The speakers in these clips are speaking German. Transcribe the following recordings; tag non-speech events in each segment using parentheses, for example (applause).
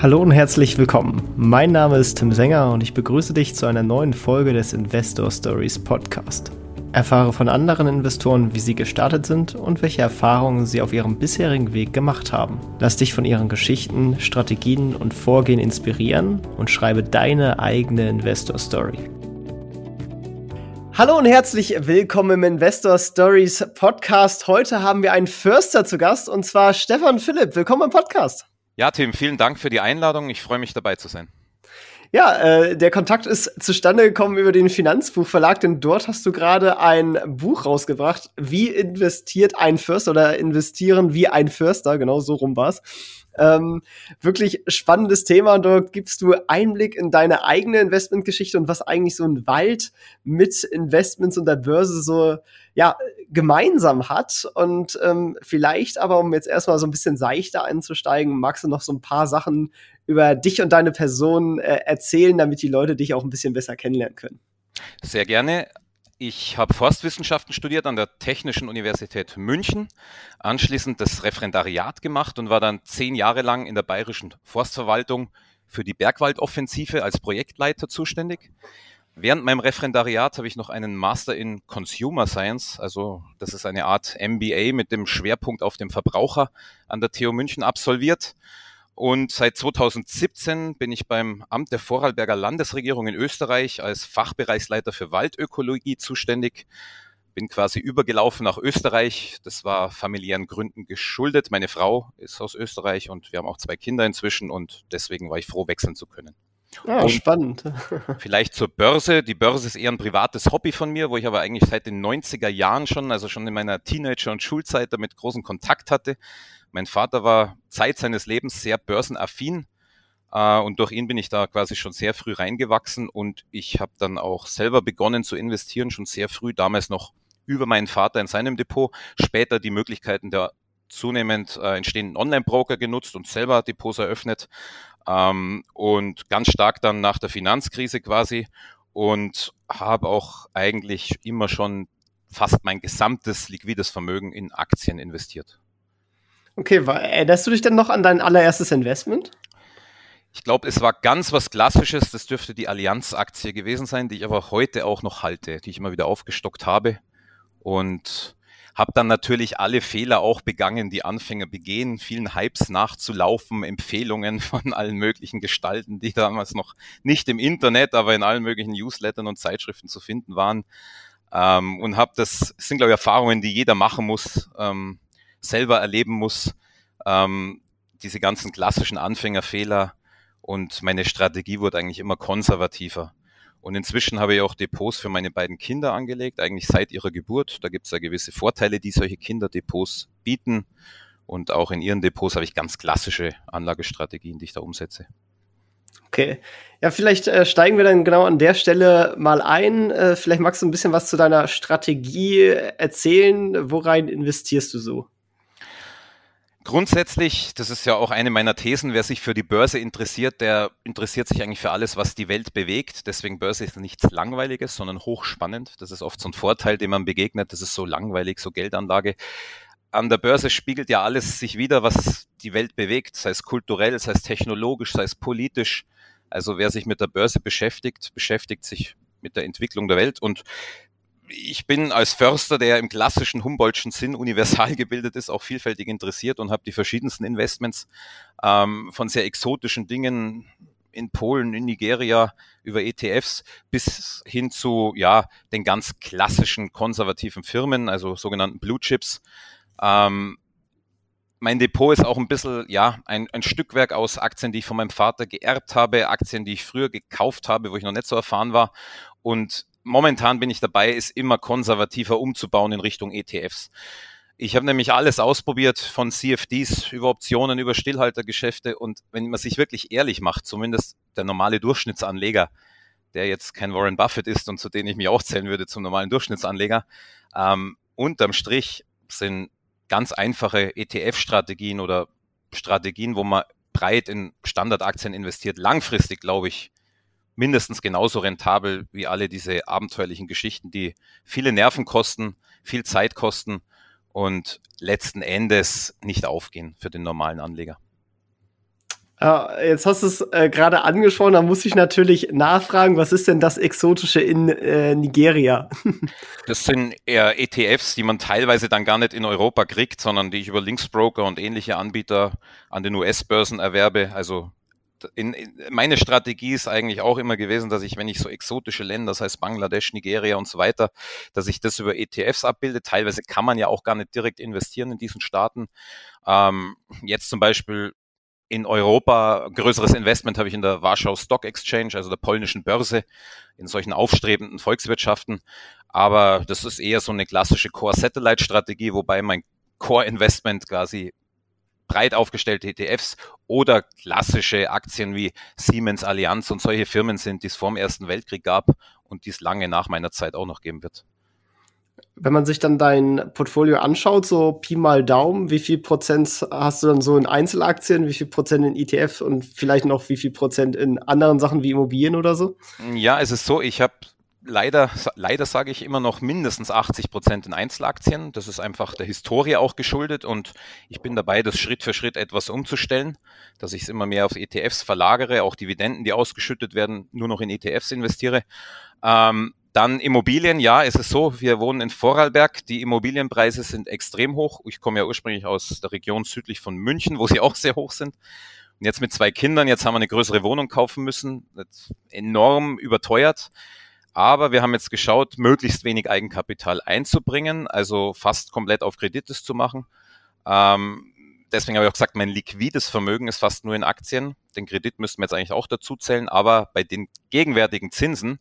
Hallo und herzlich willkommen. Mein Name ist Tim Sänger und ich begrüße dich zu einer neuen Folge des Investor Stories Podcast. Erfahre von anderen Investoren, wie sie gestartet sind und welche Erfahrungen sie auf ihrem bisherigen Weg gemacht haben. Lass dich von ihren Geschichten, Strategien und Vorgehen inspirieren und schreibe deine eigene Investor Story. Hallo und herzlich willkommen im Investor Stories Podcast. Heute haben wir einen Förster zu Gast und zwar Stefan Philipp. Willkommen im Podcast. Ja, Tim, vielen Dank für die Einladung. Ich freue mich dabei zu sein. Ja, äh, der Kontakt ist zustande gekommen über den Finanzbuchverlag, denn dort hast du gerade ein Buch rausgebracht. Wie investiert ein Förster oder investieren wie ein Förster? Genau so rum war's. Ähm, wirklich spannendes Thema und dort gibst du Einblick in deine eigene Investmentgeschichte und was eigentlich so ein Wald mit Investments und der Börse so ja gemeinsam hat. Und ähm, vielleicht aber, um jetzt erstmal so ein bisschen seichter einzusteigen, magst du noch so ein paar Sachen über dich und deine Person äh, erzählen, damit die Leute dich auch ein bisschen besser kennenlernen können. Sehr gerne. Ich habe Forstwissenschaften studiert an der Technischen Universität München, anschließend das Referendariat gemacht und war dann zehn Jahre lang in der bayerischen Forstverwaltung für die Bergwaldoffensive als Projektleiter zuständig. Während meinem Referendariat habe ich noch einen Master in Consumer Science, also das ist eine Art MBA mit dem Schwerpunkt auf dem Verbraucher an der TU München absolviert und seit 2017 bin ich beim Amt der Vorarlberger Landesregierung in Österreich als Fachbereichsleiter für Waldökologie zuständig. Bin quasi übergelaufen nach Österreich. Das war familiären Gründen geschuldet. Meine Frau ist aus Österreich und wir haben auch zwei Kinder inzwischen und deswegen war ich froh, wechseln zu können. Ja, und spannend. (laughs) vielleicht zur Börse. Die Börse ist eher ein privates Hobby von mir, wo ich aber eigentlich seit den 90er Jahren schon, also schon in meiner Teenager- und Schulzeit damit großen Kontakt hatte. Mein Vater war Zeit seines Lebens sehr börsenaffin äh, und durch ihn bin ich da quasi schon sehr früh reingewachsen und ich habe dann auch selber begonnen zu investieren, schon sehr früh, damals noch über meinen Vater in seinem Depot, später die Möglichkeiten der zunehmend äh, entstehenden Online-Broker genutzt und selber Depots eröffnet ähm, und ganz stark dann nach der Finanzkrise quasi und habe auch eigentlich immer schon fast mein gesamtes liquides Vermögen in Aktien investiert. Okay, erinnerst du dich denn noch an dein allererstes Investment? Ich glaube, es war ganz was Klassisches. Das dürfte die Allianz-Aktie gewesen sein, die ich aber heute auch noch halte, die ich immer wieder aufgestockt habe. Und habe dann natürlich alle Fehler auch begangen, die Anfänger begehen, vielen Hypes nachzulaufen, Empfehlungen (laughs) von allen möglichen Gestalten, die damals noch nicht im Internet, aber in allen möglichen Newslettern und Zeitschriften zu finden waren. Ähm, und habe das, das sind glaube ich Erfahrungen, die jeder machen muss. Ähm, selber erleben muss, ähm, diese ganzen klassischen Anfängerfehler und meine Strategie wurde eigentlich immer konservativer. Und inzwischen habe ich auch Depots für meine beiden Kinder angelegt, eigentlich seit ihrer Geburt. Da gibt es ja gewisse Vorteile, die solche Kinderdepots bieten. Und auch in ihren Depots habe ich ganz klassische Anlagestrategien, die ich da umsetze. Okay. Ja, vielleicht äh, steigen wir dann genau an der Stelle mal ein. Äh, vielleicht magst du ein bisschen was zu deiner Strategie erzählen. Worein investierst du so? Grundsätzlich, das ist ja auch eine meiner Thesen, wer sich für die Börse interessiert, der interessiert sich eigentlich für alles, was die Welt bewegt. Deswegen Börse ist nichts Langweiliges, sondern hochspannend. Das ist oft so ein Vorteil, dem man begegnet. Das ist so langweilig, so Geldanlage. An der Börse spiegelt ja alles sich wieder, was die Welt bewegt, sei es kulturell, sei es technologisch, sei es politisch. Also wer sich mit der Börse beschäftigt, beschäftigt sich mit der Entwicklung der Welt. Und ich bin als Förster, der im klassischen Humboldtschen Sinn universal (laughs) gebildet ist, auch vielfältig interessiert und habe die verschiedensten Investments ähm, von sehr exotischen Dingen in Polen, in Nigeria über ETFs bis hin zu ja den ganz klassischen konservativen Firmen, also sogenannten Blue Chips. Ähm, mein Depot ist auch ein bisschen, ja, ein, ein Stückwerk aus Aktien, die ich von meinem Vater geerbt habe, Aktien, die ich früher gekauft habe, wo ich noch nicht so erfahren war. Und momentan bin ich dabei, es immer konservativer umzubauen in Richtung ETFs. Ich habe nämlich alles ausprobiert, von CFDs über Optionen, über Stillhaltergeschäfte. Und wenn man sich wirklich ehrlich macht, zumindest der normale Durchschnittsanleger, der jetzt kein Warren Buffett ist und zu denen ich mich auch zählen würde zum normalen Durchschnittsanleger, ähm, unterm Strich sind ganz einfache ETF-Strategien oder Strategien, wo man breit in Standardaktien investiert, langfristig, glaube ich, mindestens genauso rentabel wie alle diese abenteuerlichen Geschichten, die viele Nerven kosten, viel Zeit kosten und letzten Endes nicht aufgehen für den normalen Anleger. Ja, jetzt hast du es äh, gerade angesprochen, da muss ich natürlich nachfragen, was ist denn das Exotische in äh, Nigeria? (laughs) das sind eher ETFs, die man teilweise dann gar nicht in Europa kriegt, sondern die ich über Linksbroker und ähnliche Anbieter an den US-Börsen erwerbe. Also in, in, meine Strategie ist eigentlich auch immer gewesen, dass ich, wenn ich so exotische Länder, das heißt Bangladesch, Nigeria und so weiter, dass ich das über ETFs abbilde. Teilweise kann man ja auch gar nicht direkt investieren in diesen Staaten. Ähm, jetzt zum Beispiel in Europa größeres Investment habe ich in der Warschau Stock Exchange, also der polnischen Börse, in solchen aufstrebenden Volkswirtschaften. Aber das ist eher so eine klassische Core-Satellite-Strategie, wobei mein Core-Investment quasi breit aufgestellte ETFs oder klassische Aktien wie Siemens, Allianz und solche Firmen sind, die es vor dem Ersten Weltkrieg gab und die es lange nach meiner Zeit auch noch geben wird. Wenn man sich dann dein Portfolio anschaut, so Pi mal Daumen, wie viel Prozent hast du dann so in Einzelaktien, wie viel Prozent in ETF und vielleicht noch wie viel Prozent in anderen Sachen wie Immobilien oder so? Ja, es ist so, ich habe leider, leider sage ich immer noch mindestens 80 Prozent in Einzelaktien. Das ist einfach der Historie auch geschuldet und ich bin dabei, das Schritt für Schritt etwas umzustellen, dass ich es immer mehr auf ETFs verlagere, auch Dividenden, die ausgeschüttet werden, nur noch in ETFs investiere. Ähm, dann Immobilien, ja, es ist so, wir wohnen in Vorarlberg, die Immobilienpreise sind extrem hoch. Ich komme ja ursprünglich aus der Region südlich von München, wo sie (laughs) auch sehr hoch sind. Und jetzt mit zwei Kindern, jetzt haben wir eine größere Wohnung kaufen müssen, enorm überteuert. Aber wir haben jetzt geschaut, möglichst wenig Eigenkapital einzubringen, also fast komplett auf Kredites zu machen. Ähm, deswegen habe ich auch gesagt, mein liquides Vermögen ist fast nur in Aktien. Den Kredit müssten wir jetzt eigentlich auch dazu zählen, aber bei den gegenwärtigen Zinsen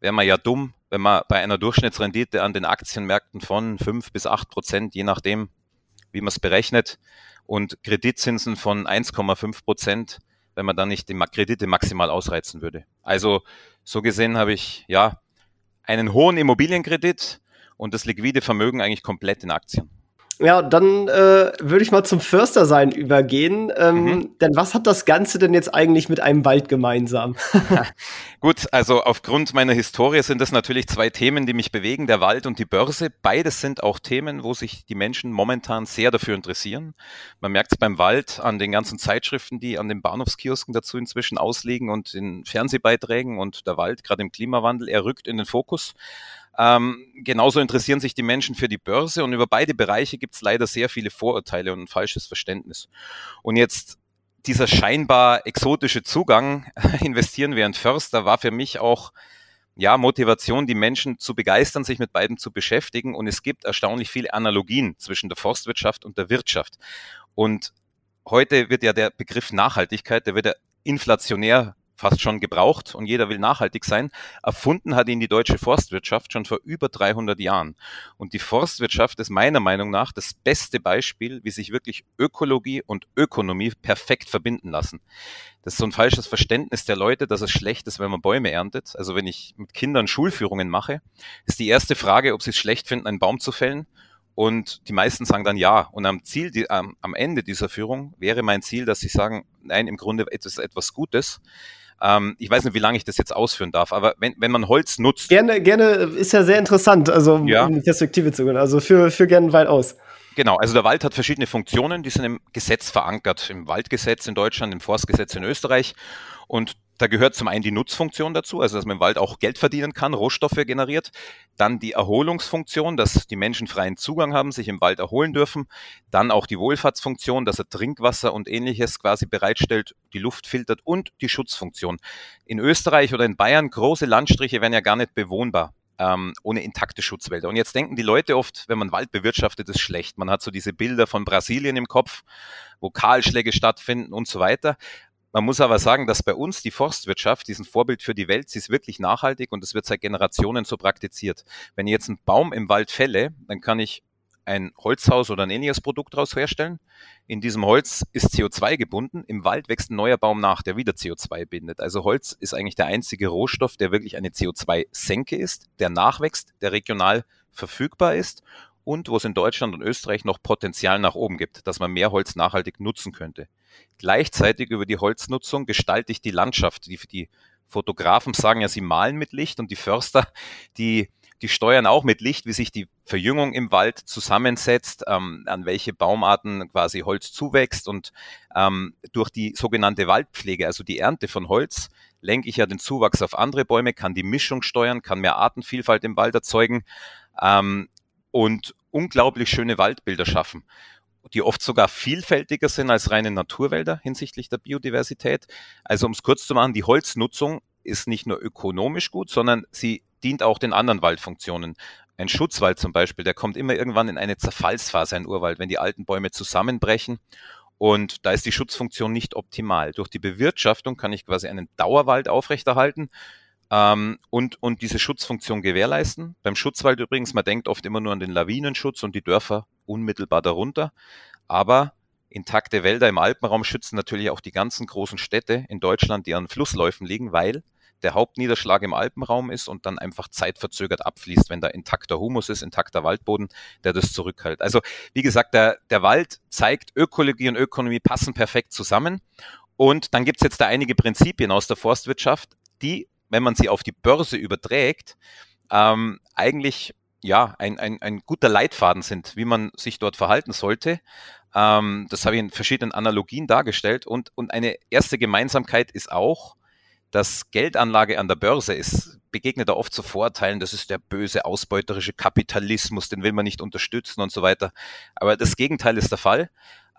wäre man ja dumm, wenn man bei einer Durchschnittsrendite an den Aktienmärkten von fünf bis acht Prozent, je nachdem, wie man es berechnet, und Kreditzinsen von 1,5 Prozent, wenn man dann nicht die Kredite maximal ausreizen würde. Also so gesehen habe ich ja einen hohen Immobilienkredit und das liquide Vermögen eigentlich komplett in Aktien. Ja, dann äh, würde ich mal zum Förster sein übergehen. Ähm, mhm. Denn was hat das Ganze denn jetzt eigentlich mit einem Wald gemeinsam? (laughs) Gut, also aufgrund meiner Historie sind das natürlich zwei Themen, die mich bewegen, der Wald und die Börse. Beides sind auch Themen, wo sich die Menschen momentan sehr dafür interessieren. Man merkt es beim Wald an den ganzen Zeitschriften, die an den Bahnhofskiosken dazu inzwischen ausliegen und in Fernsehbeiträgen und der Wald, gerade im Klimawandel, er rückt in den Fokus. Ähm, genauso interessieren sich die Menschen für die Börse und über beide Bereiche gibt es leider sehr viele Vorurteile und ein falsches Verständnis. Und jetzt dieser scheinbar exotische Zugang, (laughs) investieren in Förster, war für mich auch ja, Motivation, die Menschen zu begeistern, sich mit beiden zu beschäftigen. Und es gibt erstaunlich viele Analogien zwischen der Forstwirtschaft und der Wirtschaft. Und heute wird ja der Begriff Nachhaltigkeit, der wird ja inflationär fast schon gebraucht und jeder will nachhaltig sein. Erfunden hat ihn die deutsche Forstwirtschaft schon vor über 300 Jahren. Und die Forstwirtschaft ist meiner Meinung nach das beste Beispiel, wie sich wirklich Ökologie und Ökonomie perfekt verbinden lassen. Das ist so ein falsches Verständnis der Leute, dass es schlecht ist, wenn man Bäume erntet. Also wenn ich mit Kindern Schulführungen mache, ist die erste Frage, ob sie es schlecht finden, einen Baum zu fällen. Und die meisten sagen dann ja. Und am Ziel, die, am, Ende dieser Führung wäre mein Ziel, dass sie sagen, nein, im Grunde ist es etwas Gutes ähm, ich weiß nicht, wie lange ich das jetzt ausführen darf, aber wenn, wenn man Holz nutzt. Gerne, gerne, ist ja sehr interessant, also ja. um die Perspektive zu gehen. Also für, für gerne weit aus. Genau, also der Wald hat verschiedene Funktionen, die sind im Gesetz verankert, im Waldgesetz in Deutschland, im Forstgesetz in Österreich. Und da gehört zum einen die Nutzfunktion dazu, also dass man im Wald auch Geld verdienen kann, Rohstoffe generiert. Dann die Erholungsfunktion, dass die Menschen freien Zugang haben, sich im Wald erholen dürfen. Dann auch die Wohlfahrtsfunktion, dass er Trinkwasser und ähnliches quasi bereitstellt, die Luft filtert und die Schutzfunktion. In Österreich oder in Bayern, große Landstriche werden ja gar nicht bewohnbar. Ähm, ohne intakte Schutzwälder. Und jetzt denken die Leute oft, wenn man Wald bewirtschaftet, ist schlecht. Man hat so diese Bilder von Brasilien im Kopf, wo Kahlschläge stattfinden und so weiter. Man muss aber sagen, dass bei uns die Forstwirtschaft, diesen Vorbild für die Welt, sie ist wirklich nachhaltig und es wird seit Generationen so praktiziert. Wenn ich jetzt einen Baum im Wald fälle, dann kann ich ein Holzhaus oder ein ähnliches Produkt daraus herstellen. In diesem Holz ist CO2 gebunden. Im Wald wächst ein neuer Baum nach, der wieder CO2 bindet. Also Holz ist eigentlich der einzige Rohstoff, der wirklich eine CO2-Senke ist, der nachwächst, der regional verfügbar ist und wo es in Deutschland und Österreich noch Potenzial nach oben gibt, dass man mehr Holz nachhaltig nutzen könnte. Gleichzeitig über die Holznutzung gestalte ich die Landschaft. Die, die Fotografen sagen ja, sie malen mit Licht und die Förster, die die steuern auch mit Licht, wie sich die Verjüngung im Wald zusammensetzt, ähm, an welche Baumarten quasi Holz zuwächst und ähm, durch die sogenannte Waldpflege, also die Ernte von Holz, lenke ich ja den Zuwachs auf andere Bäume, kann die Mischung steuern, kann mehr Artenvielfalt im Wald erzeugen ähm, und unglaublich schöne Waldbilder schaffen die oft sogar vielfältiger sind als reine Naturwälder hinsichtlich der Biodiversität. Also um es kurz zu machen, die Holznutzung ist nicht nur ökonomisch gut, sondern sie dient auch den anderen Waldfunktionen. Ein Schutzwald zum Beispiel, der kommt immer irgendwann in eine Zerfallsphase, ein Urwald, wenn die alten Bäume zusammenbrechen. Und da ist die Schutzfunktion nicht optimal. Durch die Bewirtschaftung kann ich quasi einen Dauerwald aufrechterhalten ähm, und, und diese Schutzfunktion gewährleisten. Beim Schutzwald übrigens, man denkt oft immer nur an den Lawinenschutz und die Dörfer unmittelbar darunter. Aber intakte Wälder im Alpenraum schützen natürlich auch die ganzen großen Städte in Deutschland, die an Flussläufen liegen, weil der Hauptniederschlag im Alpenraum ist und dann einfach zeitverzögert abfließt, wenn da intakter Humus ist, intakter Waldboden, der das zurückhält. Also wie gesagt, der, der Wald zeigt, Ökologie und Ökonomie passen perfekt zusammen. Und dann gibt es jetzt da einige Prinzipien aus der Forstwirtschaft, die, wenn man sie auf die Börse überträgt, ähm, eigentlich ja, ein, ein, ein guter Leitfaden sind, wie man sich dort verhalten sollte. Ähm, das habe ich in verschiedenen Analogien dargestellt. Und, und eine erste Gemeinsamkeit ist auch, dass Geldanlage an der Börse ist, begegnet er oft zu Vorteilen, das ist der böse ausbeuterische Kapitalismus, den will man nicht unterstützen und so weiter. Aber das Gegenteil ist der Fall.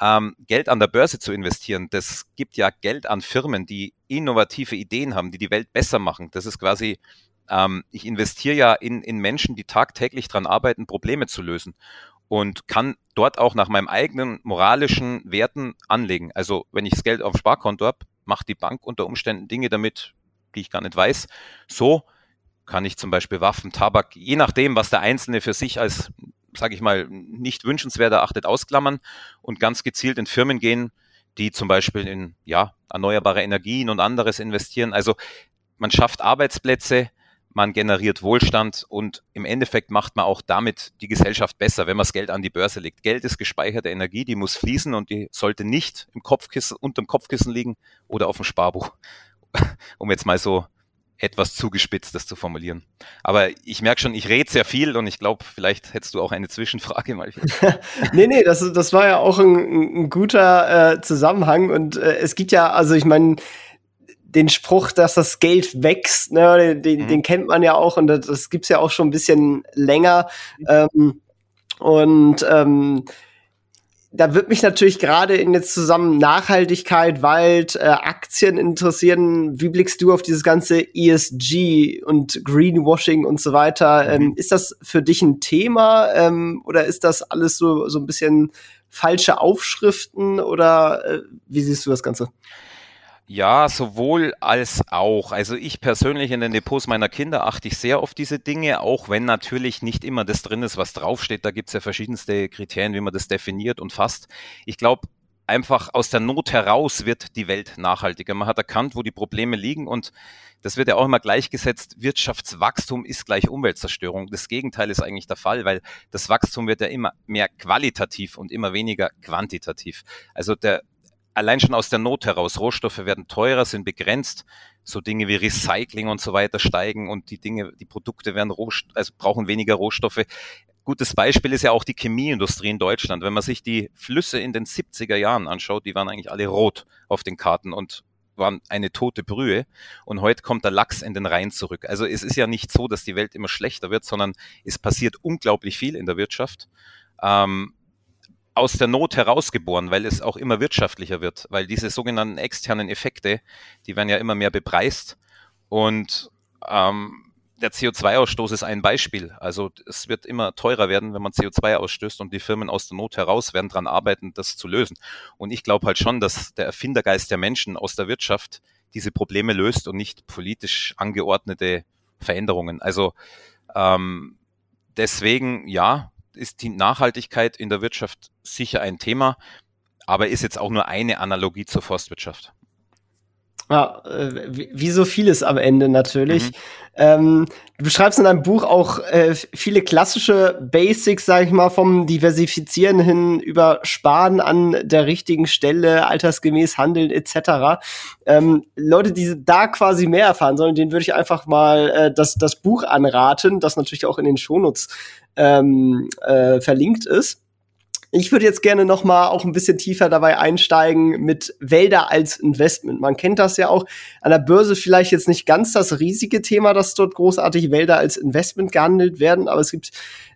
Ähm, Geld an der Börse zu investieren, das gibt ja Geld an Firmen, die innovative Ideen haben, die die Welt besser machen. Das ist quasi, ähm, ich investiere ja in, in Menschen, die tagtäglich daran arbeiten, Probleme zu lösen und kann dort auch nach meinem eigenen moralischen Werten anlegen. Also wenn ich das Geld auf dem Sparkonto habe, macht die Bank unter Umständen Dinge damit, die ich gar nicht weiß. So kann ich zum Beispiel Waffen, Tabak, je nachdem, was der Einzelne für sich als, sage ich mal, nicht wünschenswert erachtet, ausklammern und ganz gezielt in Firmen gehen, die zum Beispiel in ja, erneuerbare Energien und anderes investieren. Also man schafft Arbeitsplätze, man generiert Wohlstand und im Endeffekt macht man auch damit die Gesellschaft besser, wenn man das Geld an die Börse legt. Geld ist gespeicherte Energie, die muss fließen und die sollte nicht im Kopfkissen, unterm Kopfkissen liegen oder auf dem Sparbuch, (laughs) um jetzt mal so etwas zugespitztes zu formulieren. Aber ich merke schon, ich rede sehr viel und ich glaube, vielleicht hättest du auch eine Zwischenfrage mal. (laughs) nee, nee, das, das war ja auch ein, ein guter äh, Zusammenhang und äh, es gibt ja, also ich meine, den Spruch, dass das Geld wächst, ne, den, mhm. den kennt man ja auch und das, das gibt's ja auch schon ein bisschen länger. Ähm, und ähm, da wird mich natürlich gerade in jetzt zusammen Nachhaltigkeit, Wald, äh, Aktien interessieren. Wie blickst du auf dieses ganze ESG und Greenwashing und so weiter? Mhm. Ähm, ist das für dich ein Thema ähm, oder ist das alles so, so ein bisschen falsche Aufschriften oder äh, wie siehst du das Ganze? Ja, sowohl als auch. Also ich persönlich in den Depots meiner Kinder achte ich sehr auf diese Dinge, auch wenn natürlich nicht immer das drin ist, was draufsteht. Da gibt es ja verschiedenste Kriterien, wie man das definiert und fasst. Ich glaube, einfach aus der Not heraus wird die Welt nachhaltiger. Man hat erkannt, wo die Probleme liegen und das wird ja auch immer gleichgesetzt. Wirtschaftswachstum ist gleich Umweltzerstörung. Das Gegenteil ist eigentlich der Fall, weil das Wachstum wird ja immer mehr qualitativ und immer weniger quantitativ. Also der allein schon aus der Not heraus. Rohstoffe werden teurer, sind begrenzt. So Dinge wie Recycling und so weiter steigen und die Dinge, die Produkte werden Rohst also brauchen weniger Rohstoffe. Gutes Beispiel ist ja auch die Chemieindustrie in Deutschland. Wenn man sich die Flüsse in den 70er Jahren anschaut, die waren eigentlich alle rot auf den Karten und waren eine tote Brühe und heute kommt der Lachs in den Rhein zurück. Also es ist ja nicht so, dass die Welt immer schlechter wird, sondern es passiert unglaublich viel in der Wirtschaft. Ähm, aus der Not herausgeboren, weil es auch immer wirtschaftlicher wird, weil diese sogenannten externen Effekte, die werden ja immer mehr bepreist und ähm, der CO2-Ausstoß ist ein Beispiel. Also es wird immer teurer werden, wenn man CO2 ausstößt und die Firmen aus der Not heraus werden daran arbeiten, das zu lösen. Und ich glaube halt schon, dass der Erfindergeist der Menschen aus der Wirtschaft diese Probleme löst und nicht politisch angeordnete Veränderungen. Also ähm, deswegen, ja, ist die Nachhaltigkeit in der Wirtschaft sicher ein Thema, aber ist jetzt auch nur eine Analogie zur Forstwirtschaft. Ja, äh, wie, wie so vieles am Ende natürlich. Mhm. Ähm, du beschreibst in deinem Buch auch äh, viele klassische Basics, sag ich mal, vom Diversifizieren hin über Sparen an der richtigen Stelle, altersgemäß handeln etc. Ähm, Leute, die da quasi mehr erfahren sollen, denen würde ich einfach mal äh, das, das Buch anraten, das natürlich auch in den Shownotes ähm, äh, verlinkt ist. Ich würde jetzt gerne noch mal auch ein bisschen tiefer dabei einsteigen mit Wälder als Investment. Man kennt das ja auch an der Börse vielleicht jetzt nicht ganz das riesige Thema, dass dort großartig Wälder als Investment gehandelt werden, aber es gibt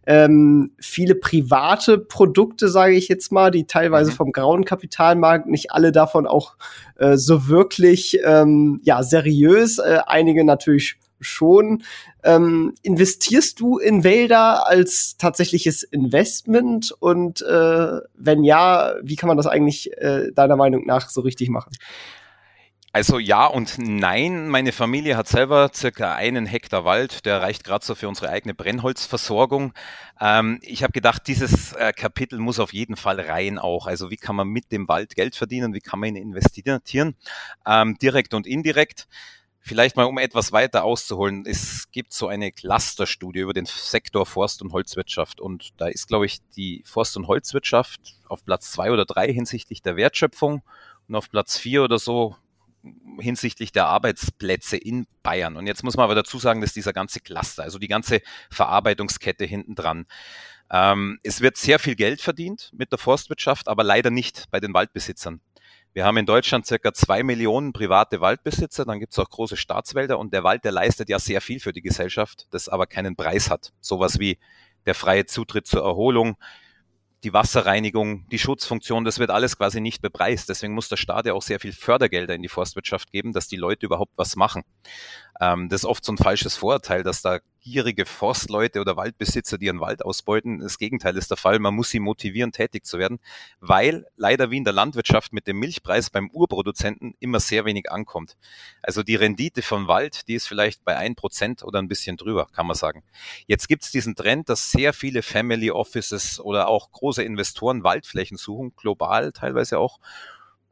ähm, viele private Produkte, sage ich jetzt mal, die teilweise mhm. vom grauen Kapitalmarkt, nicht alle davon auch äh, so wirklich ähm, ja seriös, äh, einige natürlich schon. Ähm, investierst du in Wälder als tatsächliches Investment? Und äh, wenn ja, wie kann man das eigentlich äh, deiner Meinung nach so richtig machen? Also ja und nein. Meine Familie hat selber circa einen Hektar Wald, der reicht gerade so für unsere eigene Brennholzversorgung. Ähm, ich habe gedacht, dieses äh, Kapitel muss auf jeden Fall rein auch. Also wie kann man mit dem Wald Geld verdienen, wie kann man ihn investieren, ähm, direkt und indirekt. Vielleicht mal, um etwas weiter auszuholen. Es gibt so eine Clusterstudie über den Sektor Forst- und Holzwirtschaft. Und da ist, glaube ich, die Forst- und Holzwirtschaft auf Platz zwei oder drei hinsichtlich der Wertschöpfung und auf Platz vier oder so hinsichtlich der Arbeitsplätze in Bayern. Und jetzt muss man aber dazu sagen, dass dieser ganze Cluster, also die ganze Verarbeitungskette hinten dran, ähm, es wird sehr viel Geld verdient mit der Forstwirtschaft, aber leider nicht bei den Waldbesitzern. Wir haben in Deutschland circa zwei Millionen private Waldbesitzer, dann gibt es auch große Staatswälder und der Wald, der leistet ja sehr viel für die Gesellschaft, das aber keinen Preis hat. Sowas wie der freie Zutritt zur Erholung, die Wasserreinigung, die Schutzfunktion, das wird alles quasi nicht bepreist. Deswegen muss der Staat ja auch sehr viel Fördergelder in die Forstwirtschaft geben, dass die Leute überhaupt was machen. Ähm, das ist oft so ein falsches Vorurteil, dass da gierige Forstleute oder Waldbesitzer, die ihren Wald ausbeuten. Das Gegenteil ist der Fall. Man muss sie motivieren, tätig zu werden, weil leider wie in der Landwirtschaft mit dem Milchpreis beim Urproduzenten immer sehr wenig ankommt. Also die Rendite von Wald, die ist vielleicht bei ein Prozent oder ein bisschen drüber, kann man sagen. Jetzt gibt es diesen Trend, dass sehr viele Family Offices oder auch große Investoren Waldflächen suchen, global teilweise auch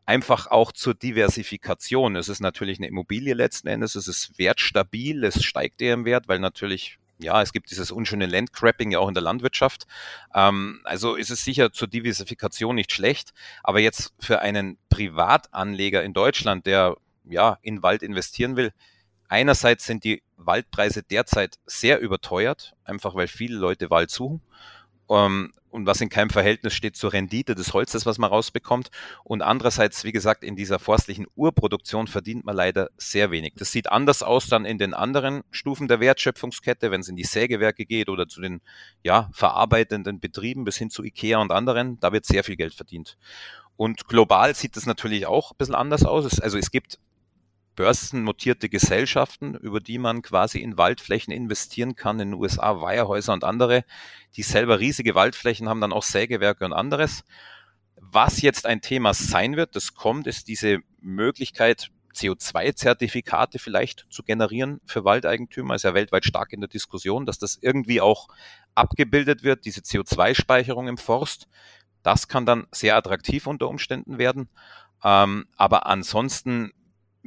einfach auch zur Diversifikation. Es ist natürlich eine Immobilie letzten Endes, es ist wertstabil, es steigt eher im Wert, weil natürlich ja, es gibt dieses unschöne Landcrapping ja auch in der Landwirtschaft. Ähm, also ist es sicher zur Diversifikation nicht schlecht, aber jetzt für einen Privatanleger in Deutschland, der ja in Wald investieren will, einerseits sind die Waldpreise derzeit sehr überteuert, einfach weil viele Leute Wald suchen. Ähm, und was in keinem Verhältnis steht zur Rendite des Holzes, was man rausbekommt. Und andererseits, wie gesagt, in dieser forstlichen Urproduktion verdient man leider sehr wenig. Das sieht anders aus dann in den anderen Stufen der Wertschöpfungskette, wenn es in die Sägewerke geht oder zu den ja, verarbeitenden Betrieben bis hin zu IKEA und anderen. Da wird sehr viel Geld verdient. Und global sieht das natürlich auch ein bisschen anders aus. Also es gibt börsennotierte Gesellschaften, über die man quasi in Waldflächen investieren kann, in den USA, Weierhäuser und andere, die selber riesige Waldflächen haben, dann auch Sägewerke und anderes. Was jetzt ein Thema sein wird, das kommt, ist diese Möglichkeit, CO2-Zertifikate vielleicht zu generieren für Waldeigentümer. Ist ja weltweit stark in der Diskussion, dass das irgendwie auch abgebildet wird, diese CO2-Speicherung im Forst. Das kann dann sehr attraktiv unter Umständen werden. Ähm, aber ansonsten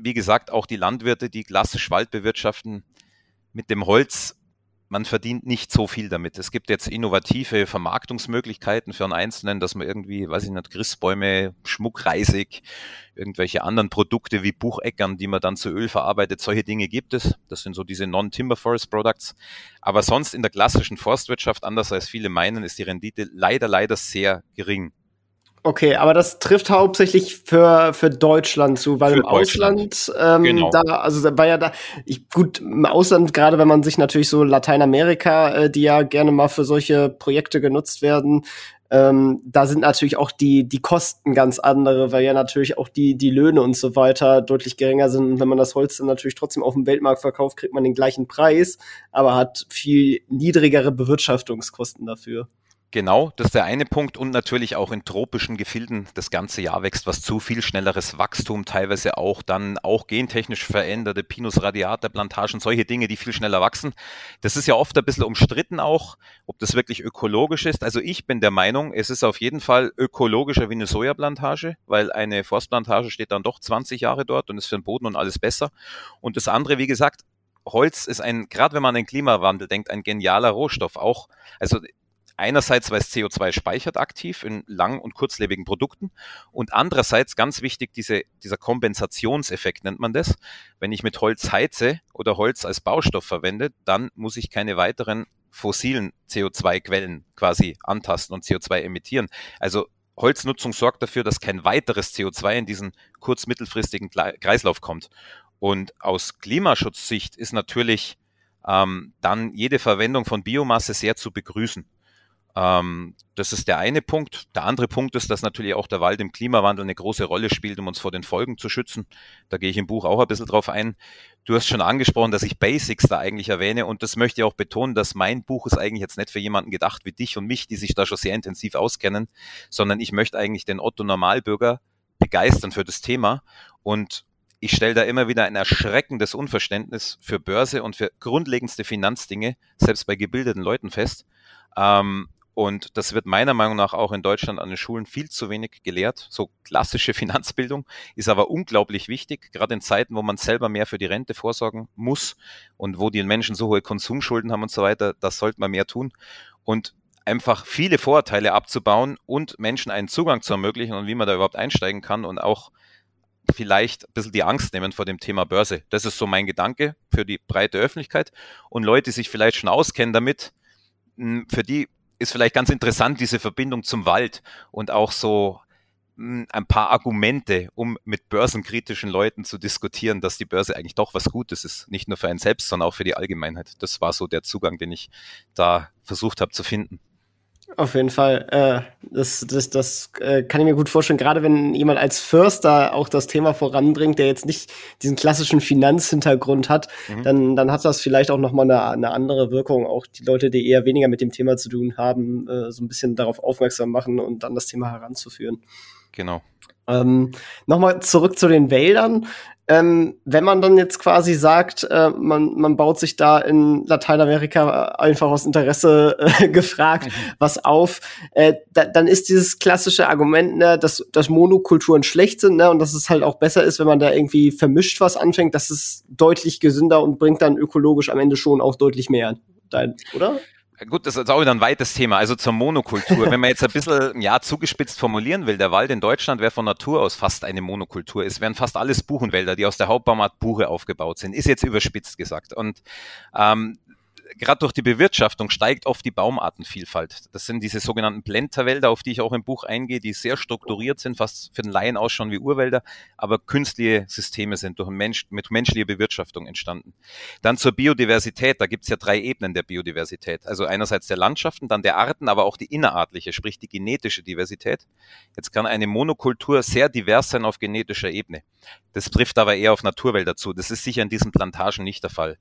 wie gesagt, auch die Landwirte, die klassisch Wald bewirtschaften, mit dem Holz, man verdient nicht so viel damit. Es gibt jetzt innovative Vermarktungsmöglichkeiten für einen Einzelnen, dass man irgendwie, weiß ich nicht, Christbäume, Schmuckreisig, irgendwelche anderen Produkte wie Bucheckern, die man dann zu Öl verarbeitet, solche Dinge gibt es. Das sind so diese Non-Timber Forest Products. Aber sonst in der klassischen Forstwirtschaft, anders als viele meinen, ist die Rendite leider, leider sehr gering. Okay, aber das trifft hauptsächlich für, für Deutschland zu, weil für im Ausland, ähm, genau. da, also war ja da, ich, gut, im Ausland, gerade wenn man sich natürlich so Lateinamerika, äh, die ja gerne mal für solche Projekte genutzt werden, ähm, da sind natürlich auch die, die Kosten ganz andere, weil ja natürlich auch die, die Löhne und so weiter deutlich geringer sind. Und wenn man das Holz dann natürlich trotzdem auf dem Weltmarkt verkauft, kriegt man den gleichen Preis, aber hat viel niedrigere Bewirtschaftungskosten dafür. Genau, das ist der eine Punkt und natürlich auch in tropischen Gefilden das ganze Jahr wächst was zu, viel schnelleres Wachstum, teilweise auch dann auch gentechnisch veränderte Pinus radiata Plantagen, solche Dinge, die viel schneller wachsen. Das ist ja oft ein bisschen umstritten auch, ob das wirklich ökologisch ist. Also ich bin der Meinung, es ist auf jeden Fall ökologischer wie eine Sojaplantage, weil eine Forstplantage steht dann doch 20 Jahre dort und ist für den Boden und alles besser. Und das andere, wie gesagt, Holz ist ein, gerade wenn man an den Klimawandel denkt, ein genialer Rohstoff. Auch, also Einerseits, weil es CO2 speichert aktiv in lang- und kurzlebigen Produkten und andererseits ganz wichtig, diese, dieser Kompensationseffekt nennt man das. Wenn ich mit Holz heize oder Holz als Baustoff verwende, dann muss ich keine weiteren fossilen CO2-Quellen quasi antasten und CO2 emittieren. Also Holznutzung sorgt dafür, dass kein weiteres CO2 in diesen kurz-mittelfristigen Kreislauf kommt. Und aus Klimaschutzsicht ist natürlich ähm, dann jede Verwendung von Biomasse sehr zu begrüßen. Ähm, das ist der eine Punkt. Der andere Punkt ist, dass natürlich auch der Wald im Klimawandel eine große Rolle spielt, um uns vor den Folgen zu schützen. Da gehe ich im Buch auch ein bisschen drauf ein. Du hast schon angesprochen, dass ich Basics da eigentlich erwähne und das möchte ich auch betonen, dass mein Buch ist eigentlich jetzt nicht für jemanden gedacht wie dich und mich, die sich da schon sehr intensiv auskennen, sondern ich möchte eigentlich den Otto Normalbürger begeistern für das Thema und ich stelle da immer wieder ein erschreckendes Unverständnis für Börse und für grundlegendste Finanzdinge, selbst bei gebildeten Leuten fest. Ähm, und das wird meiner Meinung nach auch in Deutschland an den Schulen viel zu wenig gelehrt. So klassische (laughs) Finanzbildung ist aber unglaublich wichtig, gerade in Zeiten, wo man selber mehr für die Rente vorsorgen muss und wo die Menschen so hohe Konsumschulden haben und so weiter. Das sollte man mehr tun. Und einfach viele Vorurteile abzubauen und Menschen einen Zugang zu ermöglichen und wie man da überhaupt einsteigen kann und auch vielleicht ein bisschen die Angst nehmen vor dem Thema Börse. Das ist so mein Gedanke für die breite Öffentlichkeit. Und Leute, die sich vielleicht schon auskennen damit, für die ist vielleicht ganz interessant, diese Verbindung zum Wald und auch so hm, ein paar Argumente, um mit börsenkritischen Leuten zu diskutieren, dass die Börse eigentlich doch was Gutes ist. Nicht nur für einen selbst, sondern auch für die Allgemeinheit. Das war so der Zugang, den ich da versucht habe zu finden. Auf jeden Fall. Äh, das das, das äh, kann ich mir gut vorstellen, gerade wenn jemand als Förster auch das Thema voranbringt, der jetzt nicht diesen klassischen Finanzhintergrund hat, mhm. dann, dann hat das vielleicht auch nochmal eine, eine andere Wirkung. Auch die Leute, die eher weniger mit dem Thema zu tun haben, äh, so ein bisschen darauf aufmerksam machen und dann das Thema heranzuführen. Genau. Ähm, Nochmal zurück zu den Wäldern. Ähm, wenn man dann jetzt quasi sagt, äh, man, man baut sich da in Lateinamerika einfach aus Interesse äh, (laughs) gefragt mhm. was auf, äh, da, dann ist dieses klassische Argument, ne, dass, dass Monokulturen schlecht sind ne, und dass es halt auch besser ist, wenn man da irgendwie vermischt was anfängt, das ist deutlich gesünder und bringt dann ökologisch am Ende schon auch deutlich mehr. Dein, oder? Gut, das ist auch wieder ein weites Thema, also zur Monokultur. Wenn man jetzt ein bisschen (laughs) ja, zugespitzt formulieren will, der Wald in Deutschland wäre von Natur aus fast eine Monokultur. Es wären fast alles Buchenwälder, die aus der Hauptbaumart Buche aufgebaut sind. Ist jetzt überspitzt gesagt. Und ähm, gerade durch die Bewirtschaftung steigt oft die Baumartenvielfalt. Das sind diese sogenannten Blenterwälder, auf die ich auch im Buch eingehe, die sehr strukturiert sind, fast für den Laien ausschauen wie Urwälder, aber künstliche Systeme sind durch Mensch, mit menschlicher Bewirtschaftung entstanden. Dann zur Biodiversität, da gibt es ja drei Ebenen der Biodiversität. Also einerseits der Landschaften, dann der Arten, aber auch die innerartliche, sprich die genetische Diversität. Jetzt kann eine Monokultur sehr divers sein auf genetischer Ebene. Das trifft aber eher auf Naturwälder zu. Das ist sicher in diesen Plantagen nicht der Fall.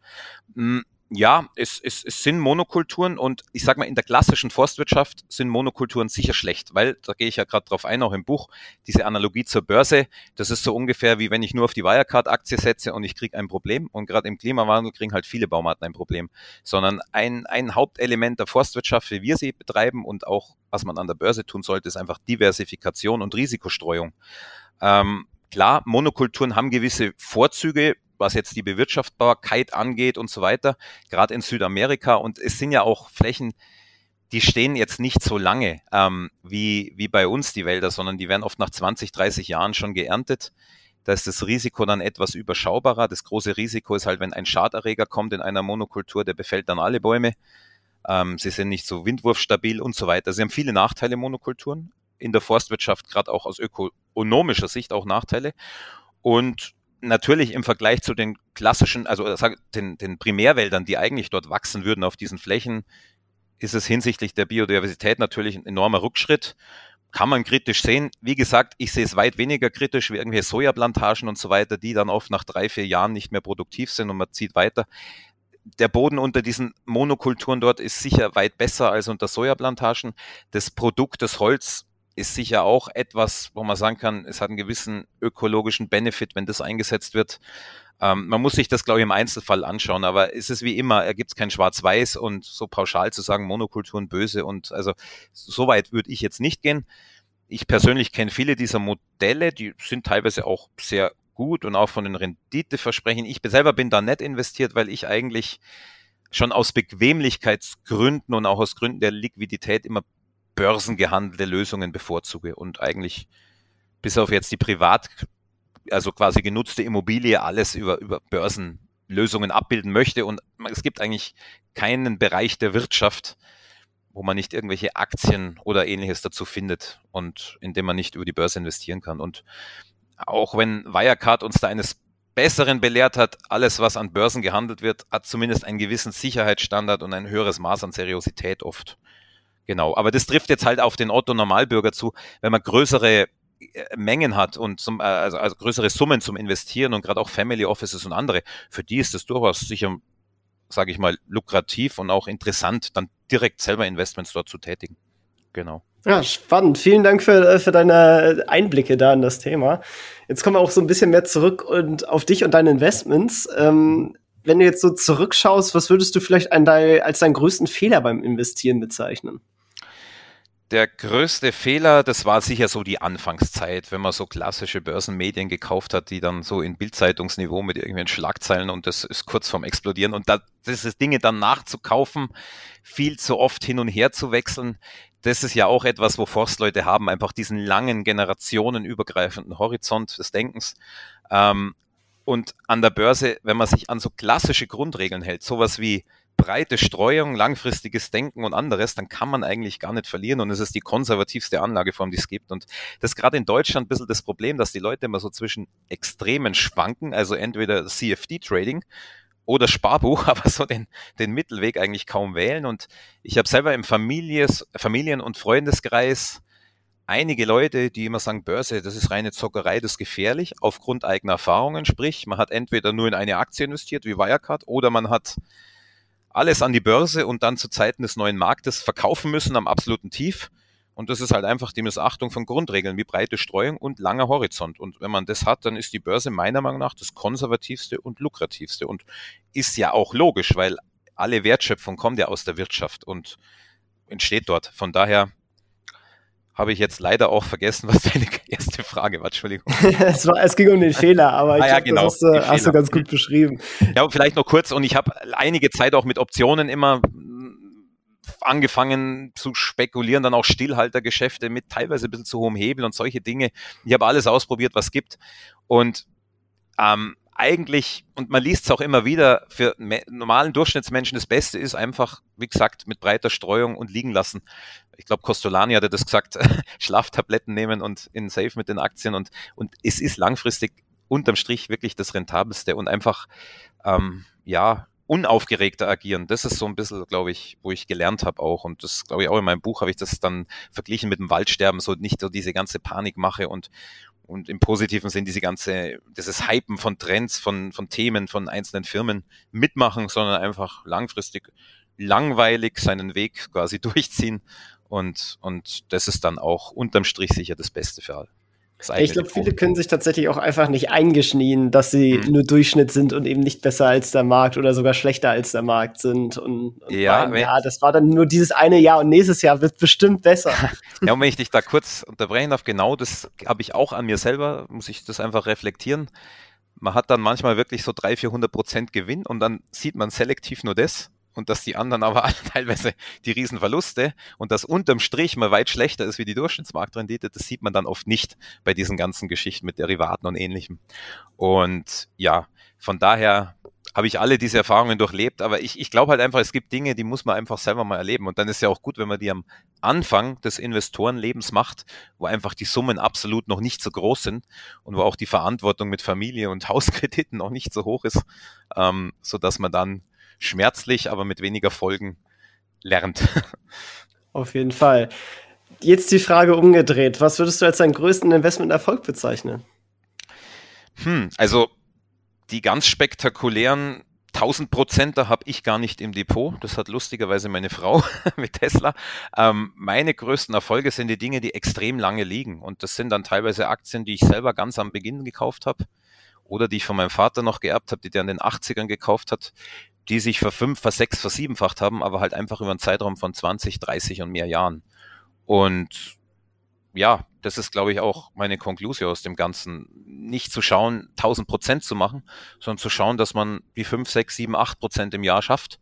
Ja, es, es, es sind Monokulturen und ich sage mal, in der klassischen Forstwirtschaft sind Monokulturen sicher schlecht, weil, da gehe ich ja gerade drauf ein, auch im Buch, diese Analogie zur Börse, das ist so ungefähr wie wenn ich nur auf die Wirecard-Aktie setze und ich kriege ein Problem und gerade im Klimawandel kriegen halt viele Baumarten ein Problem, sondern ein, ein Hauptelement der Forstwirtschaft, wie wir sie betreiben und auch was man an der Börse tun sollte, ist einfach Diversifikation und Risikostreuung. Ähm, Klar, Monokulturen haben gewisse Vorzüge, was jetzt die Bewirtschaftbarkeit angeht und so weiter, gerade in Südamerika. Und es sind ja auch Flächen, die stehen jetzt nicht so lange ähm, wie, wie bei uns die Wälder, sondern die werden oft nach 20, 30 Jahren schon geerntet. Da ist das Risiko dann etwas überschaubarer. Das große Risiko ist halt, wenn ein Schaderreger kommt in einer Monokultur, der befällt dann alle Bäume. Ähm, sie sind nicht so windwurfstabil und so weiter. Sie haben viele Nachteile, Monokulturen. In der Forstwirtschaft, gerade auch aus ökonomischer Sicht, auch Nachteile. Und natürlich im Vergleich zu den klassischen, also äh, den, den Primärwäldern, die eigentlich dort wachsen würden auf diesen Flächen, ist es hinsichtlich der Biodiversität natürlich ein enormer Rückschritt. Kann man kritisch sehen. Wie gesagt, ich sehe es weit weniger kritisch wie irgendwelche Sojaplantagen und so weiter, die dann oft nach drei, vier Jahren nicht mehr produktiv sind und man zieht weiter. der Boden unter diesen Monokulturen dort ist sicher weit besser als unter Sojaplantagen. Das Produkt, das Holz, ist sicher auch etwas, wo man sagen kann, es hat einen gewissen ökologischen Benefit, wenn das eingesetzt wird. Ähm, man muss sich das, glaube ich, im Einzelfall anschauen, aber es ist wie immer, er gibt es kein Schwarz-Weiß und so pauschal zu sagen, Monokulturen böse und also so weit würde ich jetzt nicht gehen. Ich persönlich kenne viele dieser Modelle, die sind teilweise auch sehr gut und auch von den Renditeversprechen. Ich selber bin da nicht investiert, weil ich eigentlich schon aus Bequemlichkeitsgründen und auch aus Gründen der Liquidität immer börsengehandelte Lösungen bevorzuge und eigentlich bis auf jetzt die privat, also quasi genutzte Immobilie alles über, über Börsenlösungen abbilden möchte und es gibt eigentlich keinen Bereich der Wirtschaft, wo man nicht irgendwelche Aktien oder ähnliches dazu findet und in dem man nicht über die Börse investieren kann. Und auch wenn Wirecard uns da eines Besseren belehrt hat, alles, was an Börsen gehandelt wird, hat zumindest einen gewissen Sicherheitsstandard und ein höheres Maß an Seriosität oft. Genau, aber das trifft jetzt halt auf den Otto Normalbürger zu, wenn man größere äh, Mengen hat und zum, äh, also, also größere Summen zum Investieren und gerade auch Family Offices und andere, für die ist das durchaus sicher, sage ich mal, lukrativ und auch interessant, dann direkt selber Investments dort zu tätigen. Genau. Ja, spannend. Vielen Dank für, äh, für deine Einblicke da in das Thema. Jetzt kommen wir auch so ein bisschen mehr zurück und auf dich und deine Investments. Ähm, wenn du jetzt so zurückschaust, was würdest du vielleicht dein, als deinen größten Fehler beim Investieren bezeichnen? Der größte Fehler, das war sicher so die Anfangszeit, wenn man so klassische Börsenmedien gekauft hat, die dann so in Bildzeitungsniveau mit irgendwelchen Schlagzeilen und das ist kurz vorm Explodieren und da, diese Dinge dann nachzukaufen, viel zu oft hin und her zu wechseln, das ist ja auch etwas, wo Forstleute haben, einfach diesen langen, generationenübergreifenden Horizont des Denkens. Ähm, und an der Börse, wenn man sich an so klassische Grundregeln hält, sowas wie breite Streuung, langfristiges Denken und anderes, dann kann man eigentlich gar nicht verlieren und es ist die konservativste Anlageform, die es gibt. Und das ist gerade in Deutschland ein bisschen das Problem, dass die Leute immer so zwischen Extremen schwanken, also entweder CFD-Trading oder Sparbuch, (laughs) aber so den, den Mittelweg eigentlich kaum wählen. Und ich habe selber im Families, Familien- und Freundeskreis einige Leute, die immer sagen, Börse, das ist reine Zockerei, das ist gefährlich, aufgrund eigener Erfahrungen. Sprich, man hat entweder nur in eine Aktie investiert, wie Wirecard, oder man hat alles an die Börse und dann zu Zeiten des neuen Marktes verkaufen müssen am absoluten Tief. Und das ist halt einfach die Missachtung von Grundregeln wie breite Streuung und langer Horizont. Und wenn man das hat, dann ist die Börse meiner Meinung nach das konservativste und lukrativste und ist ja auch logisch, weil alle Wertschöpfung kommt ja aus der Wirtschaft und entsteht dort. Von daher habe ich jetzt leider auch vergessen, was deine (laughs) erste Frage war. Entschuldigung. (laughs) es, war, es ging um den Fehler, aber ich ah, ja, genau, das hast, du, hast du ganz gut beschrieben. Ja, vielleicht noch kurz und ich habe einige Zeit auch mit Optionen immer angefangen zu spekulieren, dann auch Stillhaltergeschäfte mit teilweise ein bisschen zu hohem Hebel und solche Dinge. Ich habe alles ausprobiert, was gibt. Und ähm, eigentlich, und man liest es auch immer wieder, für normalen Durchschnittsmenschen das Beste ist einfach, wie gesagt, mit breiter Streuung und liegen lassen. Ich glaube, Costolani hatte das gesagt, (laughs) Schlaftabletten nehmen und in Safe mit den Aktien und, und es ist langfristig unterm Strich wirklich das Rentabelste und einfach, ähm, ja, unaufgeregter agieren. Das ist so ein bisschen, glaube ich, wo ich gelernt habe auch. Und das, glaube ich, auch in meinem Buch habe ich das dann verglichen mit dem Waldsterben, so nicht so diese ganze Panik mache und, und im positiven Sinn diese ganze, dieses Hypen von Trends, von, von Themen, von einzelnen Firmen mitmachen, sondern einfach langfristig langweilig seinen Weg quasi (laughs) durchziehen. Und, und das ist dann auch unterm Strich sicher das Beste für alle. Ich glaube, viele können sich tatsächlich auch einfach nicht eingeschnien, dass sie mhm. nur Durchschnitt sind und eben nicht besser als der Markt oder sogar schlechter als der Markt sind. Und, und ja, meinen, ja, das war dann nur dieses eine Jahr und nächstes Jahr wird bestimmt besser. (laughs) ja, und wenn ich dich da kurz unterbrechen darf, genau das habe ich auch an mir selber, muss ich das einfach reflektieren. Man hat dann manchmal wirklich so 300, 400 Prozent Gewinn und dann sieht man selektiv nur das und dass die anderen aber (laughs) teilweise die Riesenverluste und das unterm Strich mal weit schlechter ist wie die Durchschnittsmarktrendite, das sieht man dann oft nicht bei diesen ganzen Geschichten mit Derivaten und ähnlichem. Und ja, von daher habe ich alle diese Erfahrungen durchlebt, aber ich, ich glaube halt einfach, es gibt Dinge, die muss man einfach selber mal erleben. Und dann ist ja auch gut, wenn man die am Anfang des Investorenlebens macht, wo einfach die Summen absolut noch nicht so groß sind und wo auch die Verantwortung mit Familie und (laughs) Hauskrediten noch nicht so hoch ist, ähm, so dass man dann schmerzlich, aber mit weniger Folgen lernt. (laughs) Auf jeden Fall. Jetzt die Frage umgedreht. Was würdest du als deinen größten Investmenterfolg bezeichnen? Hm, also die ganz spektakulären 1000 Prozenter habe ich gar nicht im Depot. Das hat lustigerweise meine Frau (laughs) mit Tesla. Ähm, meine größten Erfolge sind die Dinge, die extrem lange liegen. Und das sind dann teilweise Aktien, die ich selber ganz am Beginn gekauft habe oder die ich von meinem Vater noch geerbt habe, die der in den 80ern gekauft hat, die sich verfünf, versechs, versiebenfacht haben, aber halt einfach über einen Zeitraum von 20, 30 und mehr Jahren. Und ja, das ist, glaube ich, auch meine Konklusion aus dem Ganzen. Nicht zu schauen, 1000 Prozent zu machen, sondern zu schauen, dass man die 5, 6, 7, 8 Prozent im Jahr schafft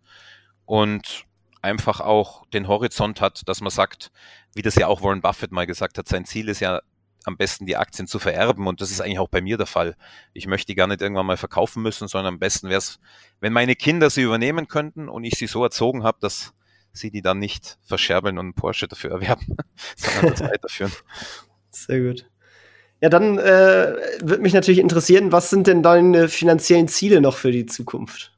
und einfach auch den Horizont hat, dass man sagt, wie das ja auch Warren Buffett mal gesagt hat, sein Ziel ist ja am besten die Aktien zu vererben und das ist eigentlich auch bei mir der Fall. Ich möchte die gar nicht irgendwann mal verkaufen müssen, sondern am besten wäre es, wenn meine Kinder sie übernehmen könnten und ich sie so erzogen habe, dass sie die dann nicht verscherbeln und einen Porsche dafür erwerben, (laughs) sondern das weiterführen. Sehr gut. Ja, dann äh, würde mich natürlich interessieren, was sind denn deine finanziellen Ziele noch für die Zukunft?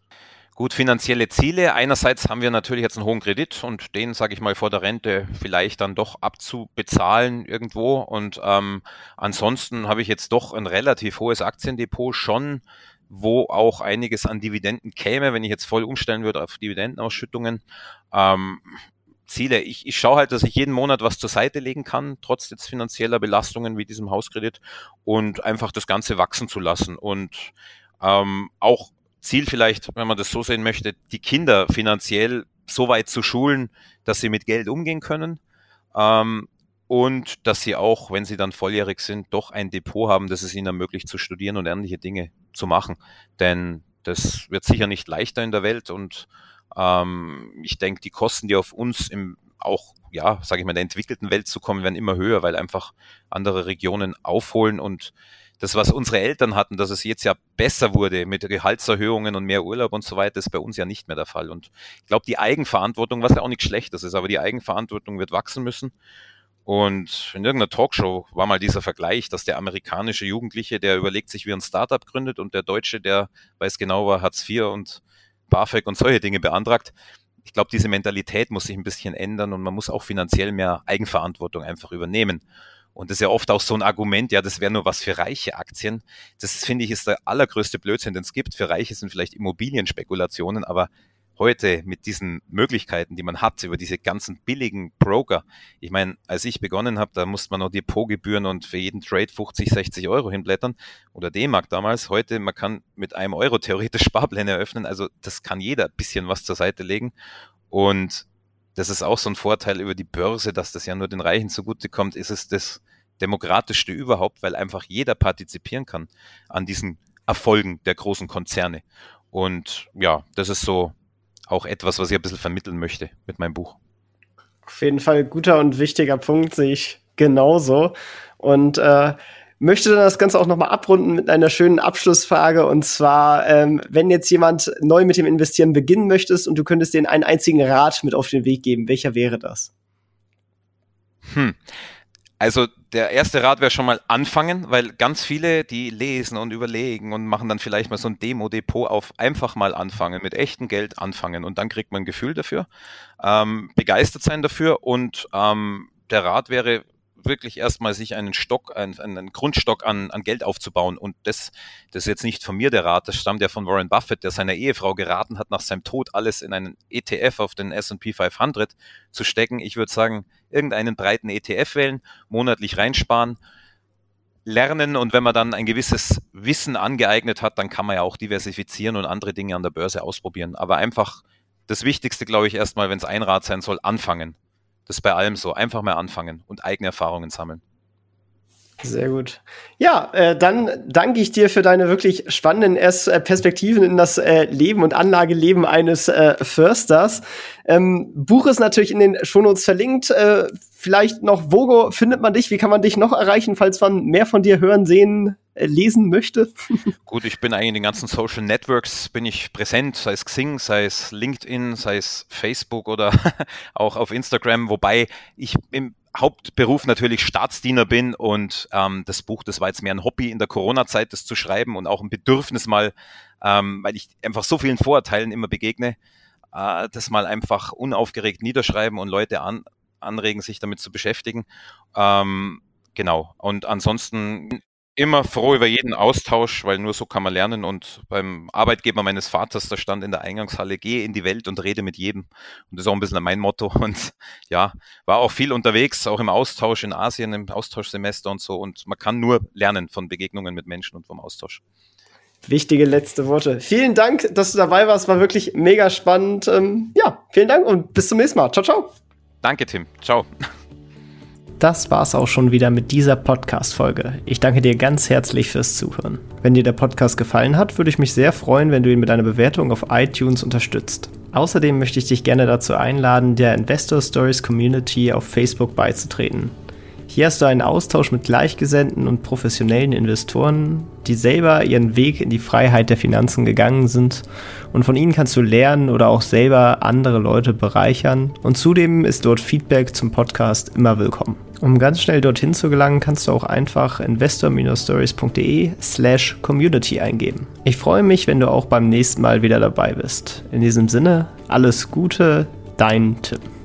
Gut, finanzielle Ziele. Einerseits haben wir natürlich jetzt einen hohen Kredit und den, sage ich mal, vor der Rente vielleicht dann doch abzubezahlen irgendwo. Und ähm, ansonsten habe ich jetzt doch ein relativ hohes Aktiendepot schon wo auch einiges an Dividenden käme, wenn ich jetzt voll umstellen würde auf Dividendenausschüttungen. Ähm, Ziele. Ich, ich schaue halt, dass ich jeden Monat was zur Seite legen kann, trotz jetzt finanzieller Belastungen wie diesem Hauskredit und einfach das Ganze wachsen zu lassen. Und ähm, auch Ziel vielleicht, wenn man das so sehen möchte, die Kinder finanziell so weit zu schulen, dass sie mit Geld umgehen können. Ähm, und dass sie auch, wenn sie dann volljährig sind, doch ein Depot haben, das es ihnen ermöglicht zu studieren und ähnliche Dinge zu machen. Denn das wird sicher nicht leichter in der Welt und ähm, ich denke, die Kosten, die auf uns im auch, ja, sage ich mal, der entwickelten Welt zu kommen, werden immer höher, weil einfach andere Regionen aufholen und das, was unsere Eltern hatten, dass es jetzt ja besser wurde mit Gehaltserhöhungen und mehr Urlaub und so weiter, ist bei uns ja nicht mehr der Fall. Und ich glaube, die Eigenverantwortung, was ja auch nichts Schlechtes ist, aber die Eigenverantwortung wird wachsen müssen. Und in irgendeiner Talkshow war mal dieser Vergleich, dass der amerikanische Jugendliche, der überlegt sich, wie ein Startup gründet und der Deutsche, der weiß genau, war Hartz IV und BAföG und solche Dinge beantragt. Ich glaube, diese Mentalität muss sich ein bisschen ändern und man muss auch finanziell mehr Eigenverantwortung einfach übernehmen. Und das ist ja oft auch so ein Argument, ja, das wäre nur was für reiche Aktien. Das finde ich ist der allergrößte Blödsinn, den es gibt. Für Reiche sind vielleicht Immobilienspekulationen, aber heute mit diesen Möglichkeiten, die man hat, über diese ganzen billigen Broker. Ich meine, als ich begonnen habe, da musste man noch Depotgebühren und für jeden Trade 50, 60 Euro hinblättern oder D-Mark damals. Heute, man kann mit einem Euro theoretisch Sparpläne eröffnen. Also das kann jeder ein bisschen was zur Seite legen. Und das ist auch so ein Vorteil über die Börse, dass das ja nur den Reichen zugutekommt, ist es das demokratischste überhaupt, weil einfach jeder partizipieren kann an diesen Erfolgen der großen Konzerne. Und ja, das ist so auch etwas, was ich ein bisschen vermitteln möchte mit meinem Buch. Auf jeden Fall guter und wichtiger Punkt, sehe ich genauso. Und äh, möchte dann das Ganze auch nochmal abrunden mit einer schönen Abschlussfrage. Und zwar, ähm, wenn jetzt jemand neu mit dem Investieren beginnen möchtest und du könntest denen einen einzigen Rat mit auf den Weg geben, welcher wäre das? Hm. Also der erste Rat wäre schon mal anfangen, weil ganz viele, die lesen und überlegen und machen dann vielleicht mal so ein Demo-Depot auf, einfach mal anfangen, mit echtem Geld anfangen und dann kriegt man ein Gefühl dafür, ähm, begeistert sein dafür und ähm, der Rat wäre wirklich erstmal sich einen Stock, einen, einen Grundstock an, an Geld aufzubauen. Und das, das ist jetzt nicht von mir der Rat, das stammt ja von Warren Buffett, der seiner Ehefrau geraten hat, nach seinem Tod alles in einen ETF auf den S&P 500 zu stecken. Ich würde sagen, irgendeinen breiten ETF wählen, monatlich reinsparen, lernen und wenn man dann ein gewisses Wissen angeeignet hat, dann kann man ja auch diversifizieren und andere Dinge an der Börse ausprobieren. Aber einfach das Wichtigste, glaube ich, erstmal, wenn es ein Rat sein soll, anfangen. Das ist bei allem so. Einfach mal anfangen und eigene Erfahrungen sammeln. Sehr gut. Ja, äh, dann danke ich dir für deine wirklich spannenden äh, Perspektiven in das äh, Leben und Anlageleben eines äh, Försters. Ähm, Buch ist natürlich in den Shownotes verlinkt. Äh, vielleicht noch, wo findet man dich? Wie kann man dich noch erreichen, falls man mehr von dir hören, sehen, äh, lesen möchte? (laughs) Gut, ich bin eigentlich in den ganzen Social Networks bin ich präsent, sei es Xing, sei es LinkedIn, sei es Facebook oder (laughs) auch auf Instagram, wobei ich im Hauptberuf natürlich Staatsdiener bin und ähm, das Buch, das war jetzt mehr ein Hobby in der Corona-Zeit, das zu schreiben und auch ein Bedürfnis mal, ähm, weil ich einfach so vielen Vorurteilen immer begegne, äh, das mal einfach unaufgeregt niederschreiben und Leute an, anregen, sich damit zu beschäftigen. Ähm, genau. Und ansonsten immer froh über jeden Austausch, weil nur so kann man lernen. Und beim Arbeitgeber meines Vaters, da stand in der Eingangshalle, gehe in die Welt und rede mit jedem. Und das ist auch ein bisschen mein Motto. (laughs) Und ja, war auch viel unterwegs, auch im Austausch in Asien, im Austauschsemester und so. Und man kann nur lernen von Begegnungen mit Menschen und vom Austausch. Wichtige letzte Worte. Vielen Dank, dass du dabei warst. War wirklich mega spannend. Ähm, ja, vielen Dank und bis zum nächsten Mal. Ciao, ciao. Danke, Tim. Ciao. Das war's auch schon wieder mit dieser Podcast-Folge. Ich danke dir ganz herzlich fürs Zuhören. Wenn dir der Podcast gefallen hat, würde ich mich sehr freuen, wenn du ihn mit einer Bewertung auf iTunes unterstützt. Außerdem möchte ich dich gerne dazu einladen, der Investor Stories Community auf Facebook beizutreten. Hier hast du einen Austausch mit Gleichgesinnten und professionellen Investoren, die selber ihren Weg in die Freiheit der Finanzen gegangen sind und von ihnen kannst du lernen oder auch selber andere Leute bereichern und zudem ist dort Feedback zum Podcast immer willkommen. Um ganz schnell dorthin zu gelangen, kannst du auch einfach investor-stories.de slash community eingeben. Ich freue mich, wenn du auch beim nächsten Mal wieder dabei bist. In diesem Sinne, alles Gute, dein Tim.